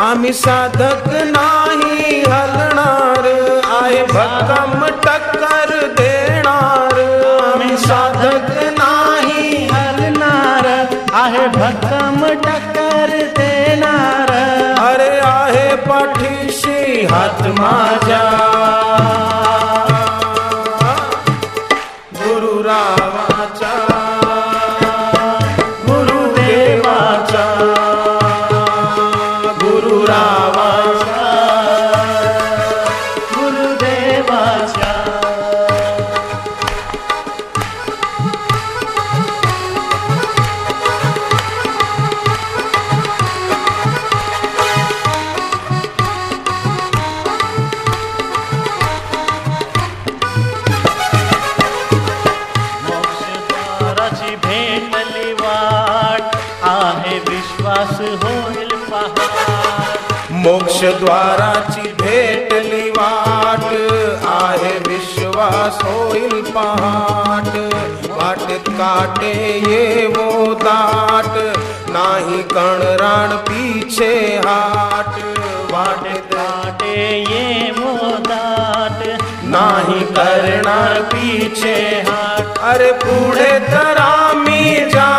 आम्ही साधक नाही हलणार आहे भक्कम टक्कर देणार. आम्ही साधक नाही हलणार आहे भक्कम टक्कर देणार. अरे आहे पाठीशी हात माझ्या. गुरु पहाट मोक्षद्वाराची भेटली वाट आहे विश्वास होईल पहाट. वाटेत काटे येवो दाट, नाही कणराण पीछे हाट. वाटेत काटे ये मोदाट नाही करणार पीछे हाट. अरे पुढे तर आम्ही जाणार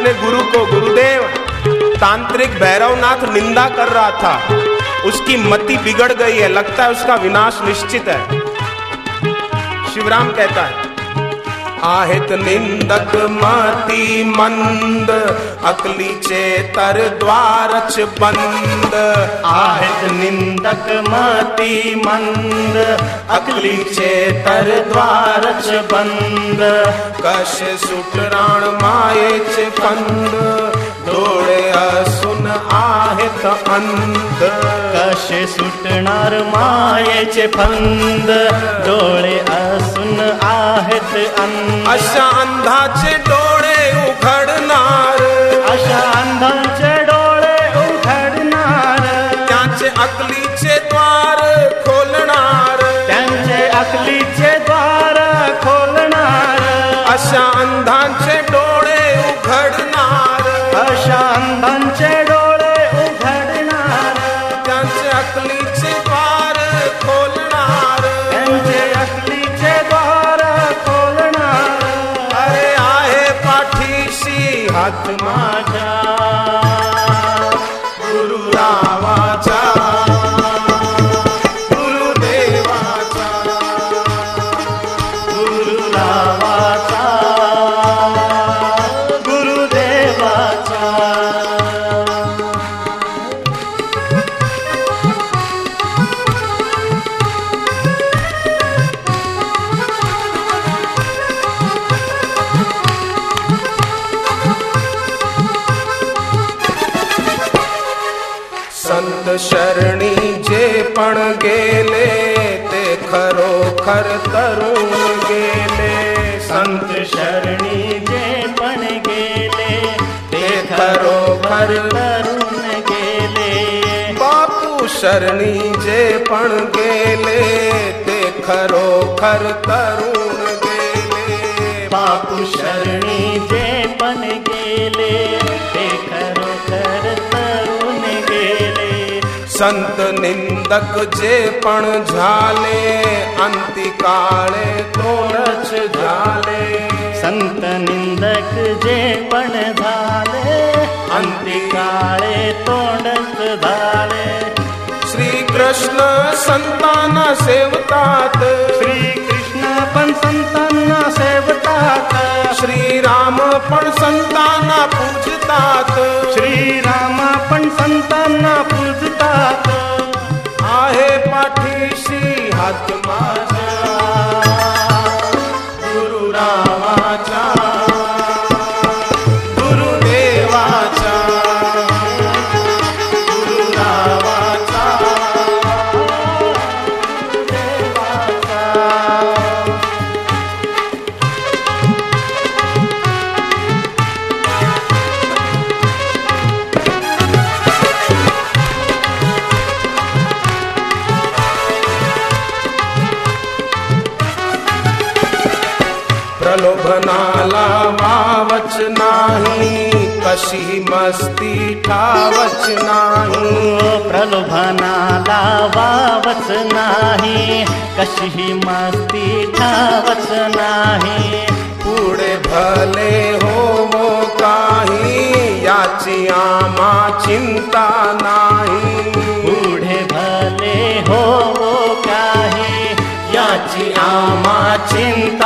अपने गुरु को गुरुदेव, तांत्रिक भैरवनाथ निंदा कर रहा था। उसकी मति बिगड़ गई है, लगता है उसका विनाश निश्चित है। शिवराम कहता है आहेत निंदक मती मंद अकलीचे तर द्वारच बंद. आहेत निंदक मती मंद अकलीचे तर द्वारच बंद. कसे सुटराण मायेचे कंद डोळे असून आहेत अंध. कसे सुटणार मायेचे फंद डोळे अंध। अंधाचे डोळे उघडणार पाठीशी पण गेले ते खरोखर तरुण गेले. संत शरणी जे पण गेले, ते खरोखर तरुण गेले. बापू शरणी जे पण गेले, ते खरोखर तरुण गेले. बापू शरणी संत निंदक जे पण झाले अंतिकाळे तोडच झाले. संत निंदक जे पण झाले अंतिकाळे तोंडच झाले. श्री कृष्ण संतान सेवतात. श्री कृष्ण पण श्री राम अपन पण पूजता श्री राम अपन संताना पूजतात। प्रलोभनाला वावच नाही कशी मस्ती ठावच नाही. प्रलोभनाला वावच नाही कशीही मस्ती ठावच नाही. पुढे भले हो काही याची आम्हा चिंता नाही. पुढे भले हो काही याची आम्हा चिंता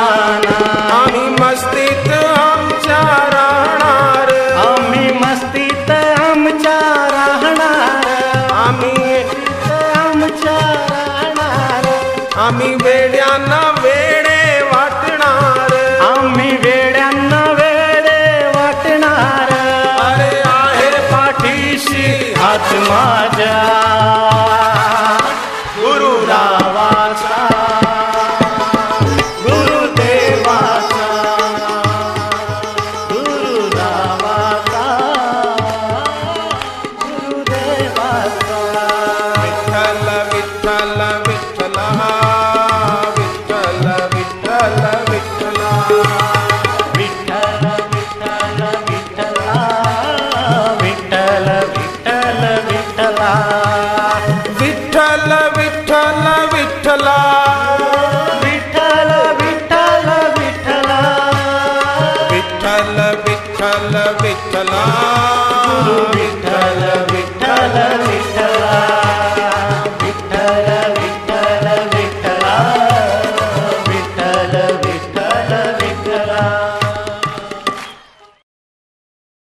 आम्ही वेड्यांना वेडे वाटणार. आम्ही वेड्यांना वेडे वाटणार. अरे आहे पाठीशी हात माझ्या